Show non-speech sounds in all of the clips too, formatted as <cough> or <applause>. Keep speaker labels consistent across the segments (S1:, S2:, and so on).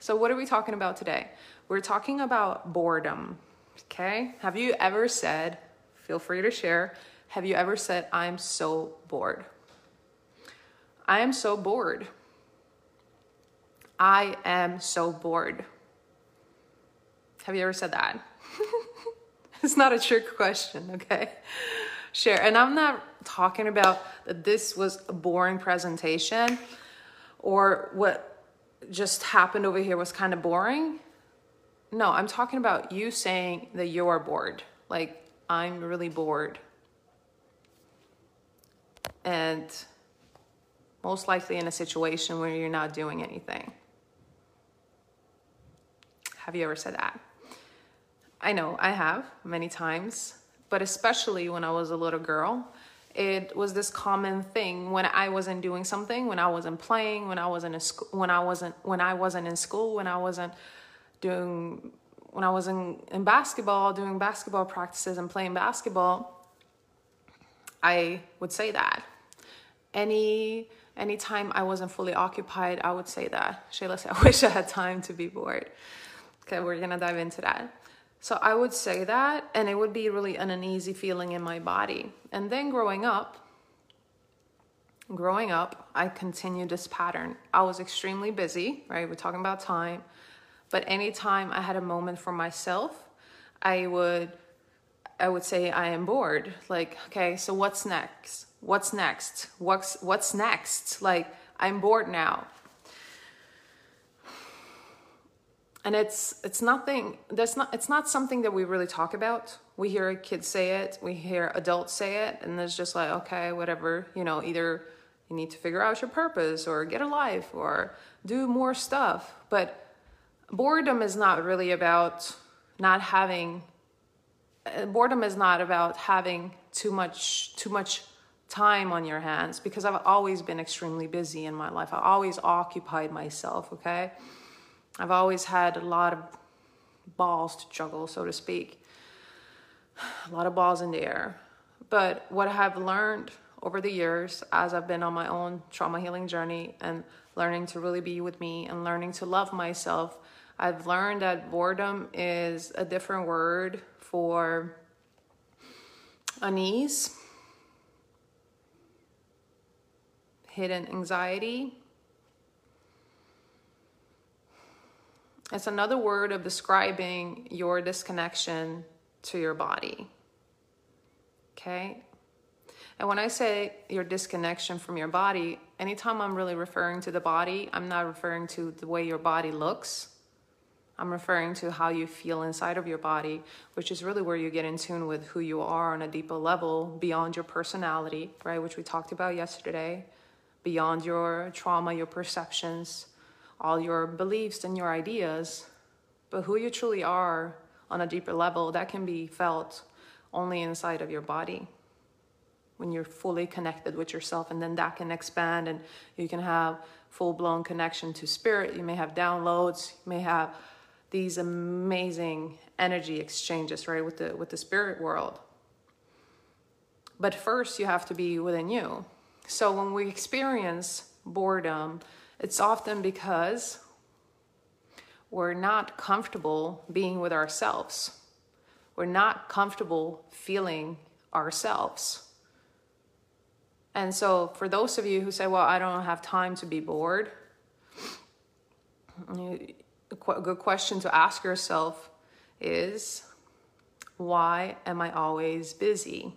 S1: So, what are we talking about today? We're talking about boredom. Okay? Have you ever said, feel free to share, have you ever said, I'm so bored? I am so bored. I am so bored. Have you ever said that? <laughs> it's not a trick question, okay? Share. And I'm not talking about that this was a boring presentation or what just happened over here was kind of boring. No, I'm talking about you saying that you're bored. Like, I'm really bored. And most likely in a situation where you're not doing anything. Have you ever said that? I know I have many times, but especially when I was a little girl, it was this common thing when I wasn't doing something, when I wasn't playing, when I wasn't in school, when I wasn't when I wasn't in school, when I wasn't doing when I wasn't in basketball, doing basketball practices and playing basketball, I would say that. Any anytime I wasn't fully occupied, I would say that. Shayla said, <laughs> I wish I had time to be bored. Okay, we're gonna dive into that. So I would say that, and it would be really an uneasy feeling in my body. And then growing up, growing up, I continued this pattern. I was extremely busy, right? We're talking about time. But anytime I had a moment for myself, I would I would say I am bored. Like, okay, so what's next? What's next? What's what's next? Like, I'm bored now. And it's it's nothing that's not it's not something that we really talk about we hear kids say it we hear adults say it and it's just like okay whatever you know either you need to figure out your purpose or get a life or do more stuff but boredom is not really about not having uh, boredom is not about having too much too much time on your hands because I've always been extremely busy in my life. I always occupied myself, okay? I've always had a lot of balls to juggle, so to speak, a lot of balls in the air. But what I have learned over the years as I've been on my own trauma healing journey and learning to really be with me and learning to love myself, I've learned that boredom is a different word for unease, hidden anxiety, It's another word of describing your disconnection to your body. Okay? And when I say your disconnection from your body, anytime I'm really referring to the body, I'm not referring to the way your body looks. I'm referring to how you feel inside of your body, which is really where you get in tune with who you are on a deeper level beyond your personality, right? Which we talked about yesterday, beyond your trauma, your perceptions, all your beliefs and your ideas, but who you truly are on a deeper level, that can be felt only inside of your body when you're fully connected with yourself and then that can expand and you can have full-blown connection to spirit. You may have downloads you may have these amazing energy exchanges right with the with the spirit world. But first you have to be within you. So when we experience boredom it's often because we're not comfortable being with ourselves. We're not comfortable feeling ourselves. And so, for those of you who say, Well, I don't have time to be bored, a good question to ask yourself is, Why am I always busy?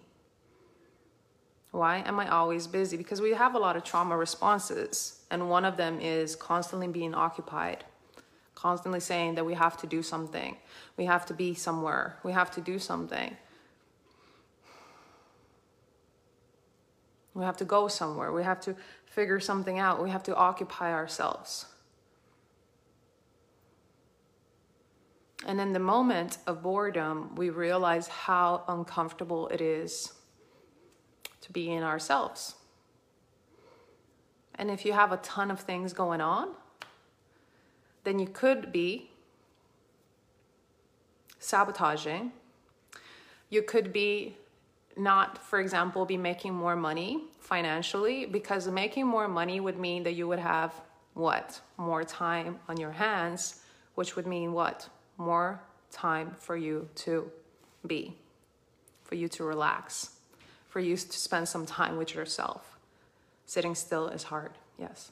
S1: Why am I always busy? Because we have a lot of trauma responses, and one of them is constantly being occupied, constantly saying that we have to do something, we have to be somewhere, we have to do something. We have to go somewhere, we have to figure something out, we have to occupy ourselves. And in the moment of boredom, we realize how uncomfortable it is to be in ourselves. And if you have a ton of things going on, then you could be sabotaging. You could be not, for example, be making more money financially because making more money would mean that you would have what? More time on your hands, which would mean what? More time for you to be, for you to relax, for you to spend some time with yourself. Sitting still is hard, yes.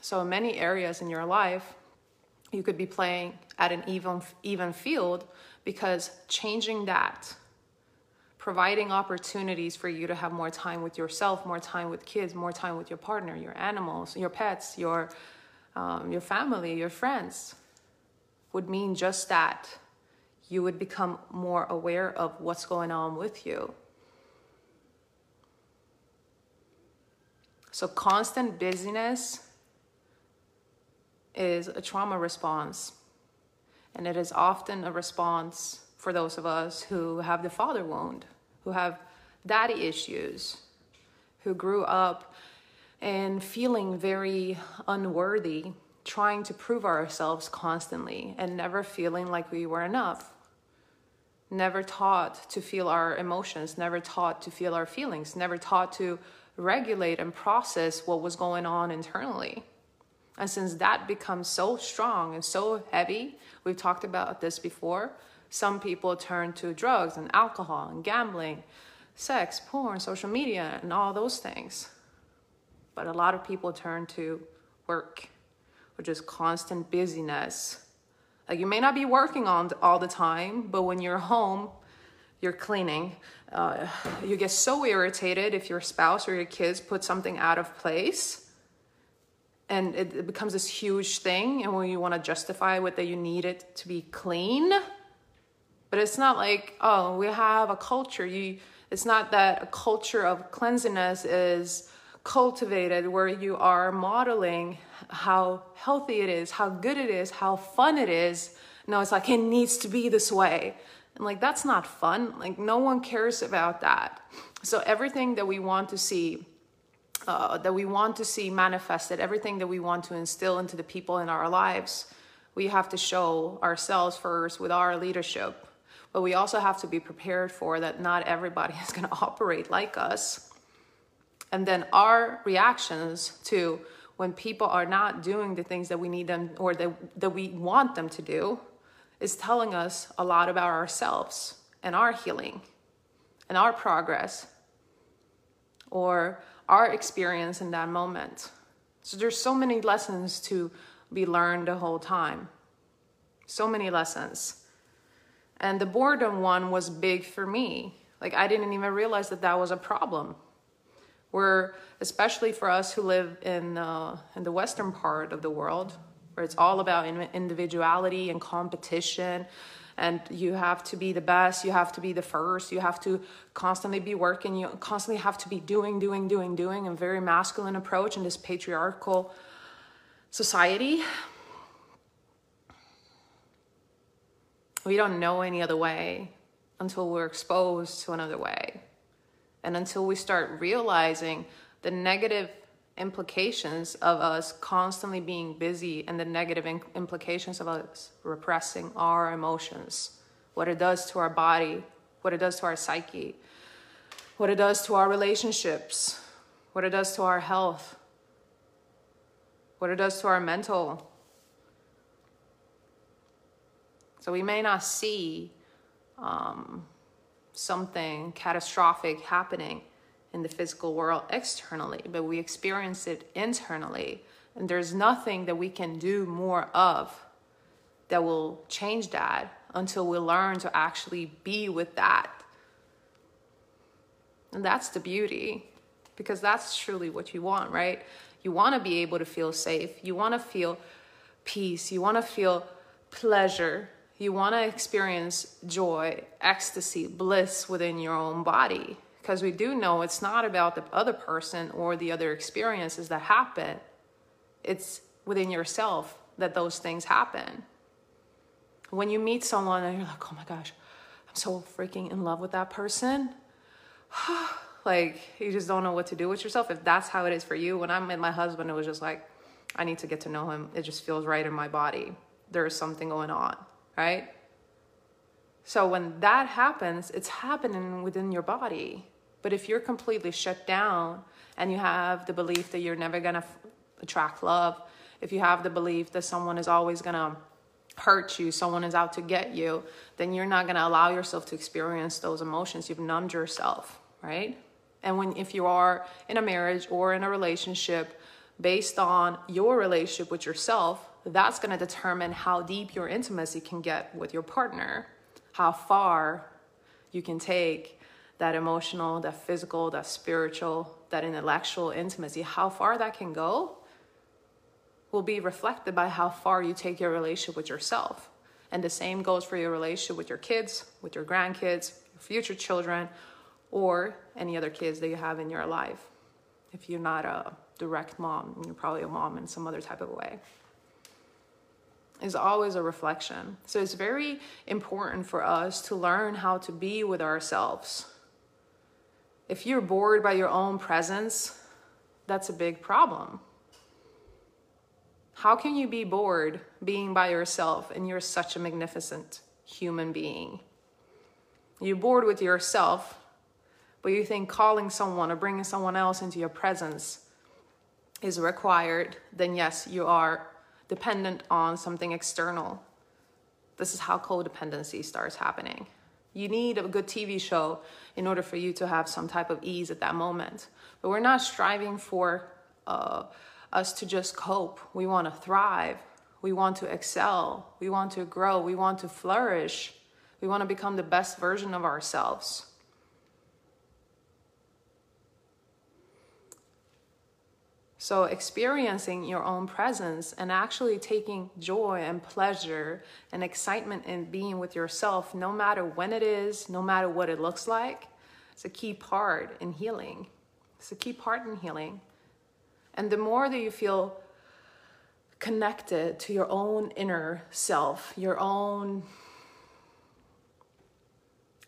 S1: So, in many areas in your life, you could be playing at an even, even field because changing that, providing opportunities for you to have more time with yourself, more time with kids, more time with your partner, your animals, your pets, your, um, your family, your friends, would mean just that. You would become more aware of what's going on with you. So, constant busyness is a trauma response. And it is often a response for those of us who have the father wound, who have daddy issues, who grew up and feeling very unworthy, trying to prove ourselves constantly and never feeling like we were enough. Never taught to feel our emotions, never taught to feel our feelings, never taught to regulate and process what was going on internally. And since that becomes so strong and so heavy, we've talked about this before, some people turn to drugs and alcohol and gambling, sex, porn, social media, and all those things. But a lot of people turn to work, which is constant busyness. Like you may not be working on all the time, but when you're home, you're cleaning. Uh, you get so irritated if your spouse or your kids put something out of place and it, it becomes this huge thing and when you want to justify what that you need it to be clean but it's not like oh we have a culture you it's not that a culture of cleanliness is cultivated where you are modeling how healthy it is how good it is how fun it is no it's like it needs to be this way and like that's not fun like no one cares about that so everything that we want to see uh, that we want to see manifested, everything that we want to instill into the people in our lives, we have to show ourselves first with our leadership. But we also have to be prepared for that not everybody <laughs> is going to operate like us. And then our reactions to when people are not doing the things that we need them or that, that we want them to do is telling us a lot about ourselves and our healing and our progress. Or our experience in that moment. So there's so many lessons to be learned the whole time. So many lessons. And the boredom one was big for me. Like I didn't even realize that that was a problem. Where, especially for us who live in uh, in the western part of the world, where it's all about individuality and competition and you have to be the best you have to be the first you have to constantly be working you constantly have to be doing doing doing doing a very masculine approach in this patriarchal society. We don't know any other way until we're exposed to another way and until we start realizing the negative implications of us constantly being busy and the negative implications of us repressing our emotions, what it does to our body, what it does to our psyche, what it does to our relationships, what it does to our health, what it does to our mental. So we may not see um, something catastrophic happening in the physical world externally, but we experience it internally. And there's nothing that we can do more of that will change that until we learn to actually be with that. And that's the beauty, because that's truly what you want, right? You want to be able to feel safe. You want to feel peace. You want to feel pleasure. You want to experience joy, ecstasy, bliss within your own body because we do know it's not about the other person or the other experiences that happen. It's within yourself that those things happen. When you meet someone and you're like, oh my gosh, I'm so freaking in love with that person. <sighs> like, you just don't know what to do with yourself. If that's how it is for you, when I met my husband, it was just like, I need to get to know him. It just feels right in my body. There is something going on, right? So when that happens, it's happening within your body. But if you're completely shut down and you have the belief that you're never going to f- attract love, if you have the belief that someone is always going to hurt you, someone is out to get you, then you're not going to allow yourself to experience those emotions. You've numbed yourself, right? And when if you are in a marriage or in a relationship based on your relationship with yourself, that's going to determine how deep your intimacy can get with your partner, how far you can take that emotional, that physical, that spiritual, that intellectual intimacy, how far that can go will be reflected by how far you take your relationship with yourself. And the same goes for your relationship with your kids, with your grandkids, your future children, or any other kids that you have in your life. If you're not a direct mom, you're probably a mom in some other type of way. Is always a reflection. So it's very important for us to learn how to be with ourselves. If you're bored by your own presence, that's a big problem how can you be bored being by yourself and you're such a magnificent human being? You're bored with yourself, but you think calling someone or bringing someone else into your presence is required, then yes, you are dependent on something external. This is how codependency starts happening. You need a good TV show in order for you to have some type of ease at that moment. But we're not striving for uh, us to just cope. We want to thrive. We want to excel. We want to grow. We want to flourish. We want to become the best version of ourselves. So, experiencing your own presence and actually taking joy and pleasure and excitement in being with yourself, no matter when it is, no matter what it looks like, it's a key part in healing. It's a key part in healing. And the more that you feel connected to your own inner self, your own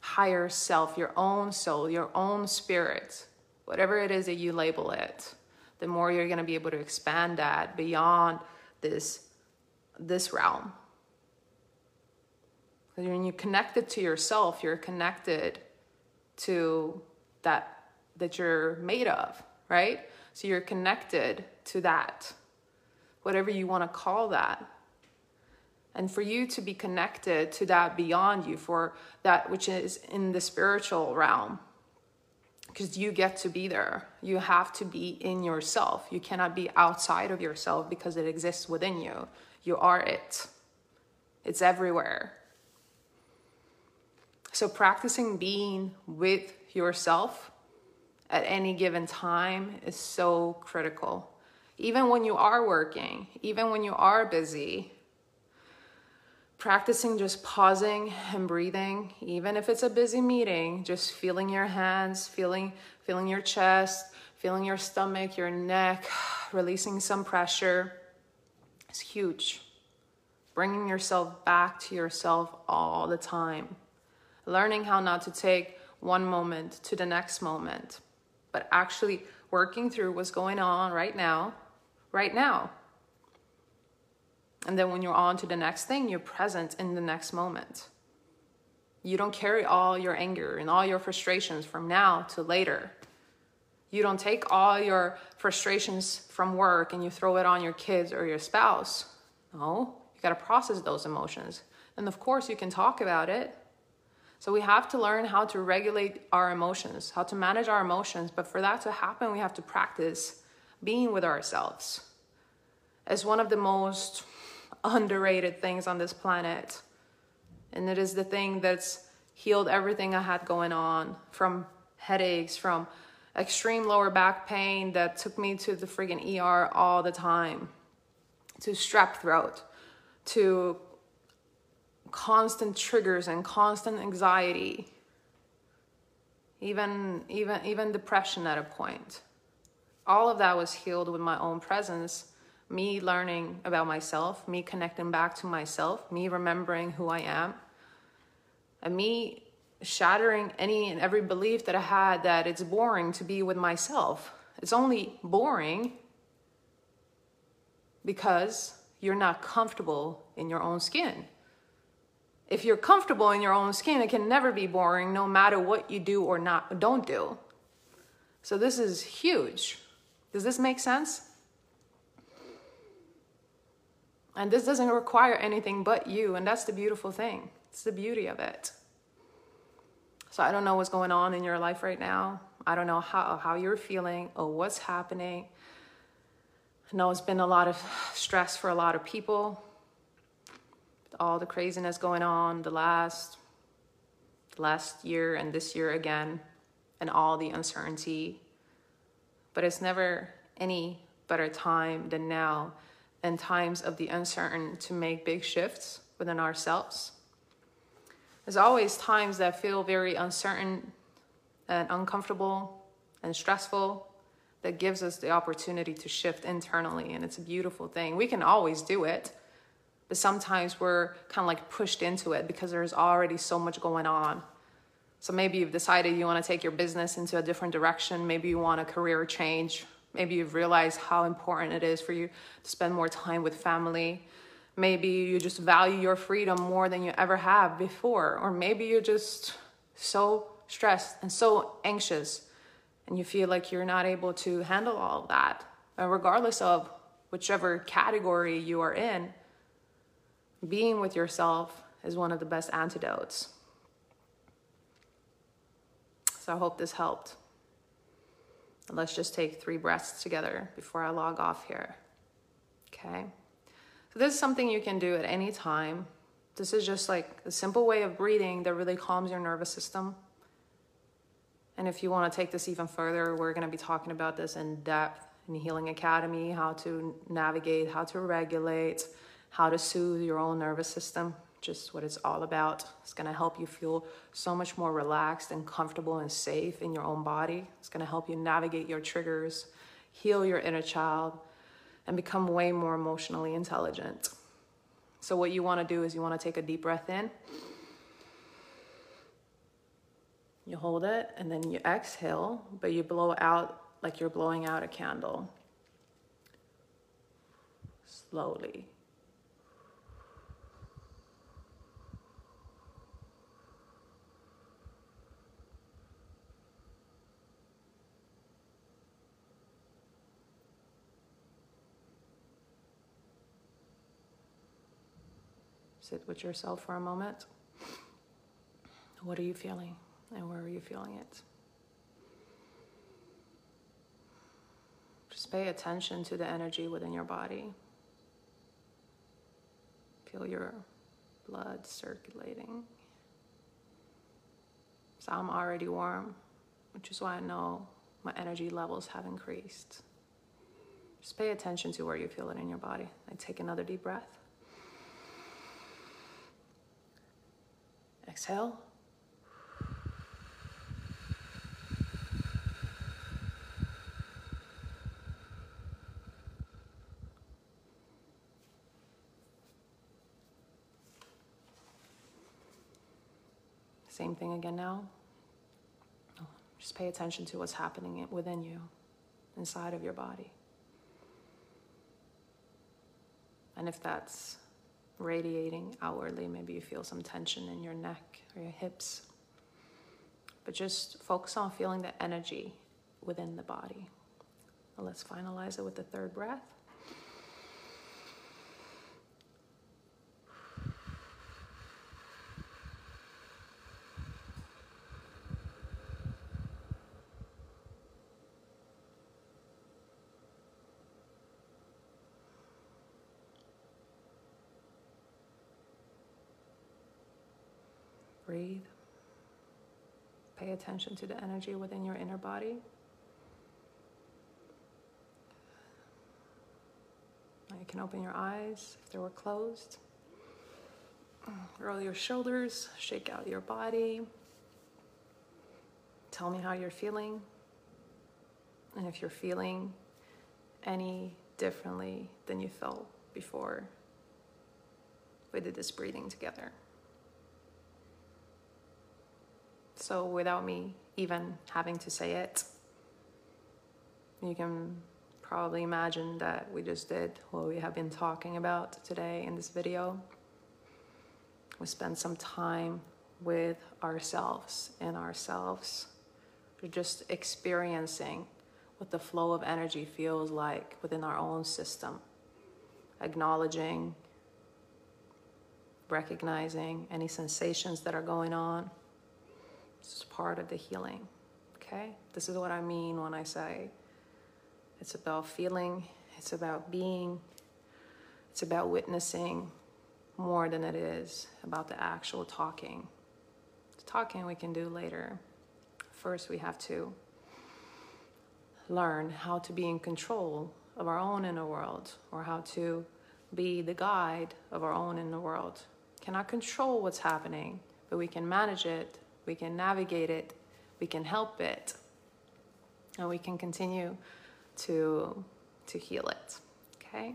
S1: higher self, your own soul, your own spirit, whatever it is that you label it, the more you're going to be able to expand that beyond this this realm. When you're connected to yourself, you're connected to that that you're made of, right? So you're connected to that, whatever you want to call that. And for you to be connected to that beyond you, for that which is in the spiritual realm, because you get to be there. You have to be in yourself. You cannot be outside of yourself because it exists within you. You are it, it's everywhere. So, practicing being with yourself at any given time is so critical. Even when you are working, even when you are busy, practicing just pausing and breathing, even if it's a busy meeting, just feeling your hands, feeling feeling your chest, feeling your stomach, your neck, <sighs> releasing some pressure is huge. Bringing yourself back to yourself all the time. Learning how not to take one moment to the next moment but actually working through what's going on right now, right now. And then when you're on to the next thing, you're present in the next moment. You don't carry all your anger and all your frustrations from now to later. You don't take all your frustrations from work and you throw it on your kids or your spouse. No, you got to process those emotions. And of course, you can talk about it so we have to learn how to regulate our emotions, how to manage our emotions. But for that to happen, we have to practice being with ourselves. As one of the most underrated things on this planet. And it is the thing that's healed everything I had going on from headaches, from extreme lower back pain that took me to the friggin' ER all the time, to strep throat, to constant triggers and constant anxiety even even even depression at a point all of that was healed with my own presence me learning about myself me connecting back to myself me remembering who i am and me shattering any and every belief that i had that it's boring to be with myself it's only boring because you're not comfortable in your own skin if you're comfortable in your own skin, it can never be boring no matter what you do or not don't do. So this is huge. Does this make sense? And this doesn't require anything but you, and that's the beautiful thing. It's the beauty of it. So I don't know what's going on in your life right now. I don't know how, how you're feeling or what's happening. I know it's been a lot of stress for a lot of people. All the craziness going on the last last year and this year again, and all the uncertainty. But it's never any better time than now in times of the uncertain to make big shifts within ourselves. There's always times that feel very uncertain and uncomfortable and stressful that gives us the opportunity to shift internally. And it's a beautiful thing. We can always do it, but sometimes we're kind of like pushed into it because there's already so much going on. So maybe you've decided you want to take your business into a different direction. Maybe you want a career change. Maybe you've realized how important it is for you to spend more time with family. Maybe you just value your freedom more than you ever have before. Or maybe you're just so stressed and so anxious and you feel like you're not able to handle all of that. And regardless of whichever category you are in, being with yourself is one of the best antidotes. So I hope this helped. Let's just take three breaths together before I log off here. Okay. So this is something you can do at any time. This is just like a simple way of breathing that really calms your nervous system. And if you want to take this even further, we're going to be talking about this in depth in Healing Academy how to navigate, how to regulate, how to soothe your own nervous system. Just what it's all about. It's to help you feel so much more relaxed and comfortable and safe in your own body. It's to help you navigate your triggers, heal your inner child, and become way more emotionally intelligent. So, what you want to do is you want to take a deep breath in. You hold it and then you exhale, but you blow out like you're blowing out a candle. Slowly. Sit with yourself for a moment. What are you feeling? And where are you feeling it? Just pay attention to the energy within your body. Feel your blood circulating. So I'm already warm, which is why I know my energy levels have increased. Just pay attention to where you feel it in your body. I take another deep breath. Exhale. Same thing again now. Just pay attention to what's happening within you, inside of your body. And if that's radiating outwardly, maybe you feel some tension in your neck or your hips. But just focus on feeling the energy within the body. let's finalize it with the third breath. Breathe. Pay attention to the energy within your inner body. Now you can open your eyes if they were closed. Roll your shoulders, shake out your body. Tell me how you're feeling. And if you're feeling any differently than you felt before we did this breathing together. So without me even having to say it, you can probably imagine that we just did what we have been talking about today in this video. We spent some time with ourselves and ourselves, We're just experiencing what the flow of energy feels like within our own system, acknowledging, recognizing any sensations that are going on. This is part of the healing. Okay? This is what I mean when I say it's about feeling, it's about being, it's about witnessing more than it is about the actual talking. The talking we can do later. First, we have to learn how to be in control of our own inner world or how to be the guide of our own inner world. Cannot control what's happening, but we can manage it, we can navigate it, we can help it, and we can continue to to heal it. Okay?